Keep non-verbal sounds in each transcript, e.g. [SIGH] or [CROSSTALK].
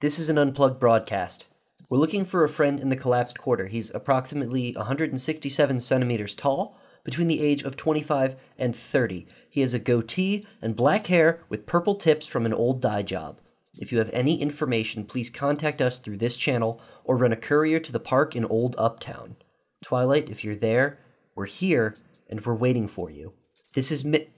This is an unplugged broadcast. We're looking for a friend in the collapsed quarter. He's approximately 167 centimeters tall, between the age of 25 and 30. He has a goatee and black hair with purple tips from an old dye job. If you have any information, please contact us through this channel or run a courier to the park in Old Uptown. Twilight, if you're there, we're here and we're waiting for you. This is Mi-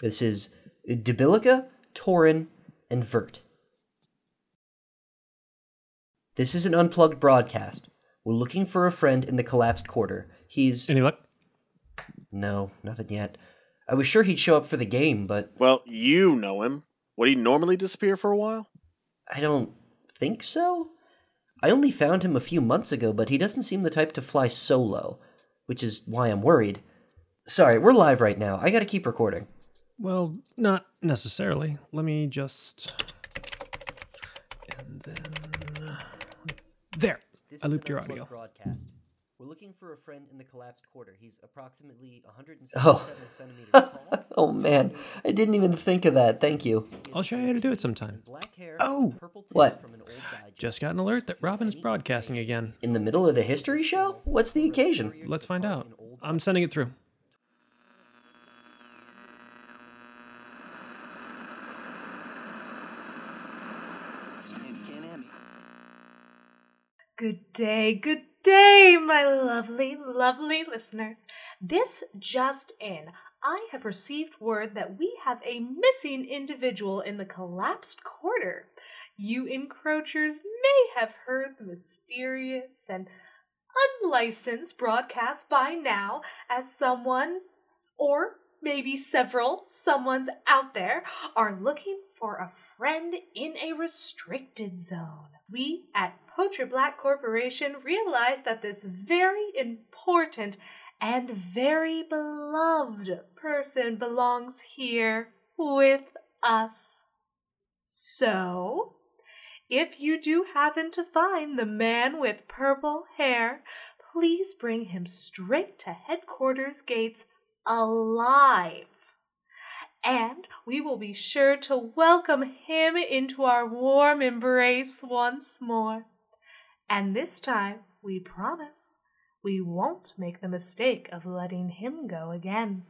this is Debilica, Torin, and Vert. This is an unplugged broadcast. We're looking for a friend in the collapsed quarter. He's Any luck? no, nothing yet. I was sure he'd show up for the game, but Well, you know him. Would he normally disappear for a while? I don't think so. I only found him a few months ago, but he doesn't seem the type to fly solo, which is why I'm worried. Sorry, we're live right now. I gotta keep recording. Well, not necessarily. Let me just. And then. There! This I is looped your audio. Broadcast. We're looking for a friend in the collapsed quarter. He's approximately 177 centimeters tall. [LAUGHS] Oh man, I didn't even think of that. Thank you. I'll show you how to do it sometime. Black hair. Oh! purple What? From an old. Just got an alert that Robin's broadcasting again. in the middle of the history show? What's the occasion? Let's find out. I'm sending it through. Good day, good day, my lovely, lovely listeners. This just in. I have received word that we have a missing individual in the collapsed quarter. You encroachers may have heard the mysterious and unlicensed broadcast by now as someone, or maybe several someone's out there, are looking for a friend in a restricted zone. We at Poacher Black Corporation realized that this very important and very beloved person belongs here with us. So, if you do happen to find the man with purple hair, please bring him straight to headquarters gates alive. And we will be sure to welcome him into our warm embrace once more. And this time, we promise, we won't make the mistake of letting him go again.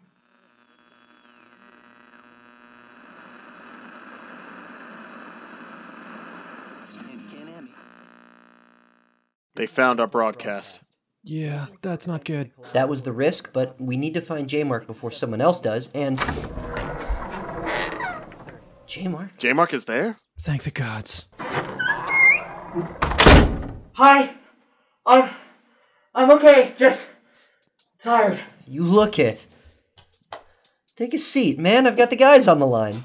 They found our broadcast. Yeah, that's not good. That was the risk, but we need to find J Mark before someone else does, and. J Mark? J Mark is there? Thank the gods. Hi. I'm I'm okay, just tired. You look it. Take a seat, man. I've got the guys on the line.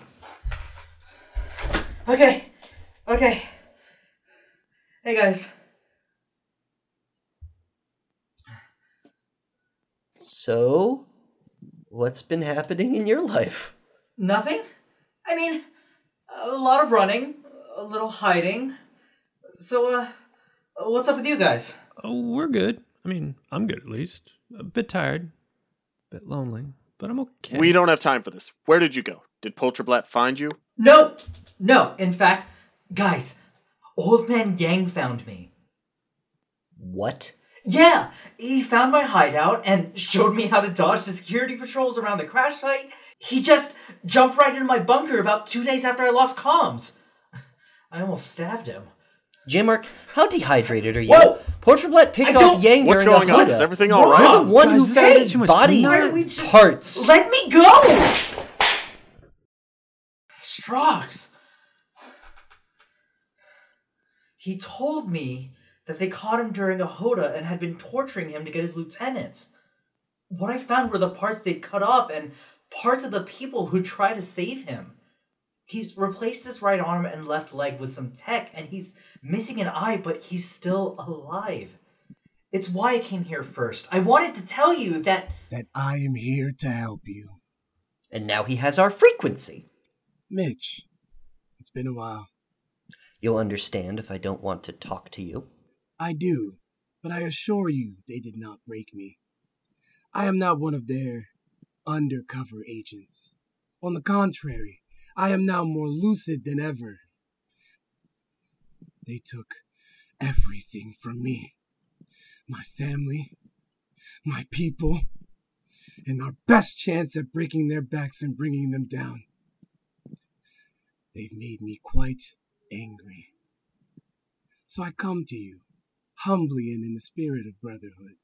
Okay. Okay. Hey guys. So, what's been happening in your life? Nothing? I mean, a lot of running, a little hiding. So uh what's up with you guys? Oh, we're good. I mean, I'm good at least. A bit tired, a bit lonely, but I'm okay. We don't have time for this. Where did you go? Did Polterblatt find you? No. No, in fact, guys, old man Yang found me. What? Yeah, he found my hideout and showed me how to dodge the security patrols around the crash site. He just jumped right into my bunker about two days after I lost comms. I almost stabbed him. J Mark, how dehydrated are you? Whoa! Portrait picked I off don't- Yang What's during going a on? hunt. Is everything all right? Wrong. right? You're the one Guys, who this found is his too much body Why don't we just- parts. Let me go! Strox. He told me that they caught him during a Hoda and had been torturing him to get his lieutenants. What I found were the parts they'd cut off and parts of the people who tried to save him. He's replaced his right arm and left leg with some tech, and he's missing an eye, but he's still alive. It's why I came here first. I wanted to tell you that that I am here to help you. And now he has our frequency. Mitch, it's been a while. You'll understand if I don't want to talk to you. I do, but I assure you they did not break me. I am not one of their undercover agents. On the contrary, I am now more lucid than ever. They took everything from me my family, my people, and our best chance at breaking their backs and bringing them down. They've made me quite angry. So I come to you, humbly and in the spirit of brotherhood.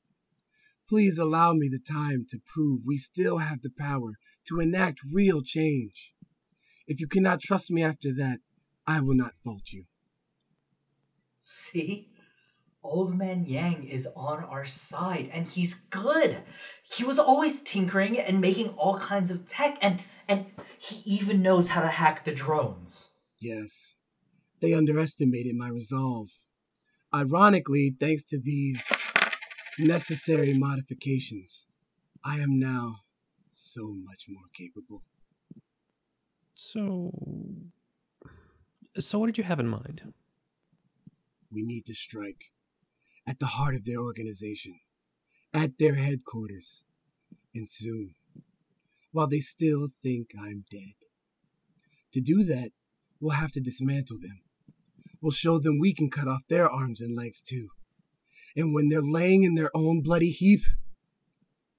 Please allow me the time to prove we still have the power to enact real change. If you cannot trust me after that, I will not fault you. See? Old Man Yang is on our side, and he's good. He was always tinkering and making all kinds of tech, and and he even knows how to hack the drones. Yes, they underestimated my resolve. Ironically, thanks to these necessary modifications, I am now so much more capable. So. So, what did you have in mind? We need to strike at the heart of their organization, at their headquarters, and soon, while they still think I'm dead. To do that, we'll have to dismantle them. We'll show them we can cut off their arms and legs too. And when they're laying in their own bloody heap,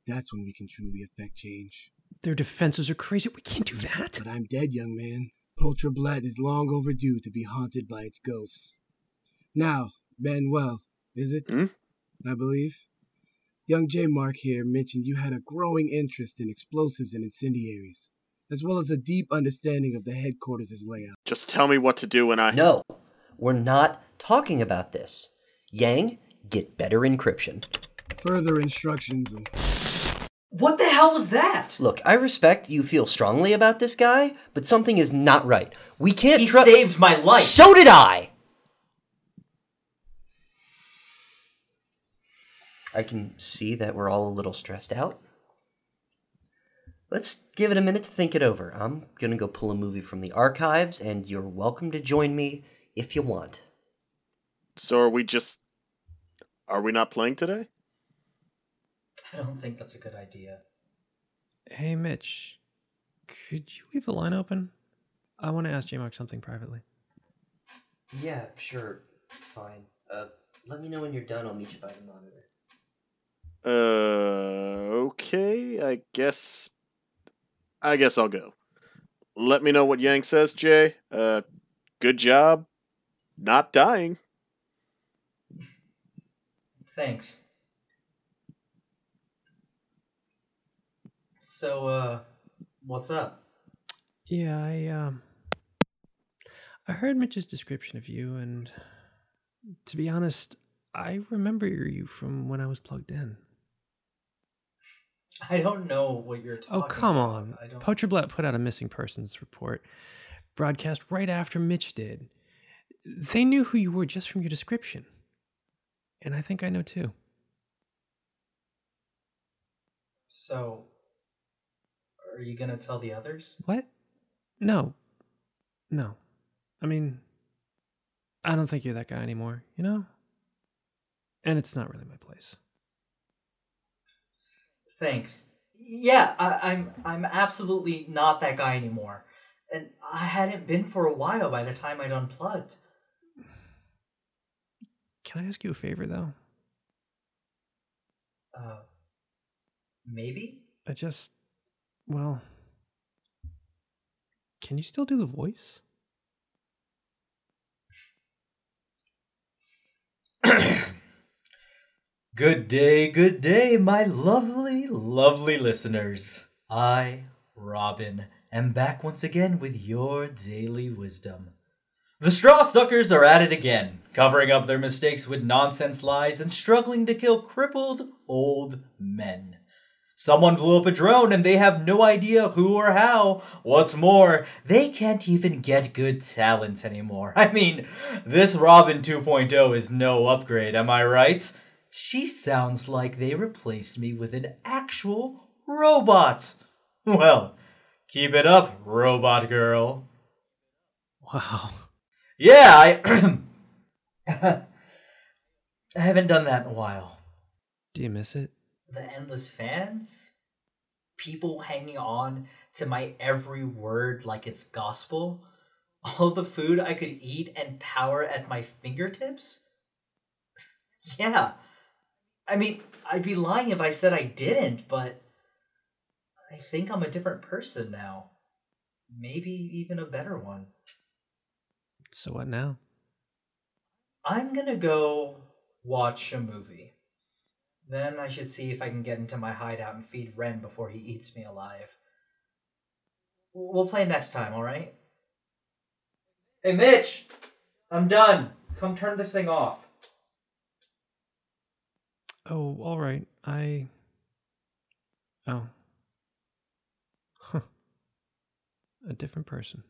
that's when we can truly affect change. Their defenses are crazy. We can't do that. But I'm dead, young man. Poltra Blood is long overdue to be haunted by its ghosts. Now, Manuel, is it? Hmm? I believe. Young J Mark here mentioned you had a growing interest in explosives and incendiaries, as well as a deep understanding of the headquarters' layout. Just tell me what to do when I. No, we're not talking about this. Yang, get better encryption. Further instructions. What the hell was that? Look, I respect you feel strongly about this guy, but something is not right. We can't He trust. saved my life. So did I! I can see that we're all a little stressed out. Let's give it a minute to think it over. I'm gonna go pull a movie from the archives, and you're welcome to join me if you want. So are we just. Are we not playing today? [LAUGHS] I don't think that's a good idea. Hey, Mitch, could you leave the line open? I want to ask J Mark something privately. Yeah, sure. Fine. Uh, let me know when you're done. I'll meet you by the monitor. Uh. Okay, I guess. I guess I'll go. Let me know what Yang says, Jay. Uh. Good job. Not dying. Thanks. So, uh, what's up? Yeah, I um I heard Mitch's description of you and to be honest, I remember you from when I was plugged in. I don't know what you're talking Oh, come about. on. I don't... Poacherblatt put out a missing persons report broadcast right after Mitch did. They knew who you were just from your description. And I think I know too. So, are you gonna tell the others? What? No. No. I mean, I don't think you're that guy anymore, you know? And it's not really my place. Thanks. Yeah, I, I'm I'm absolutely not that guy anymore, and I hadn't been for a while by the time I'd unplugged. Can I ask you a favor, though? Uh, maybe. I just. Well. Can you still do the voice? [COUGHS] Good day, good day, my lovely, lovely listeners. I, Robin, am back once again with your daily wisdom. The straw suckers are at it again, covering up their mistakes with nonsense lies and struggling to kill crippled old men. Someone blew up a drone and they have no idea who or how. What's more, they can't even get good talent anymore. [LAUGHS] I mean, this Robin 2.0 is no upgrade, am I right? She sounds like they replaced me with an actual robot. Well, keep it up, robot girl. Wow. Yeah, I. [COUGHS] I haven't done that in a while. Do you miss it? The endless fans, people hanging on to my every word like it's gospel. [LAUGHS] all the food I could eat and power at my fingertips? yeah. I mean, I'd be lying if I said I didn't, but I think I'm a different person now. Maybe even a better one. So what now? I'm gonna go watch a movie. Then I should see if I can get into my hideout and feed Ren before he eats me alive. We'll play next time, alright? Hey, Mitch! I'm done. Come turn this thing off. Oh, all right. I. Oh. Huh. [LAUGHS] A different person.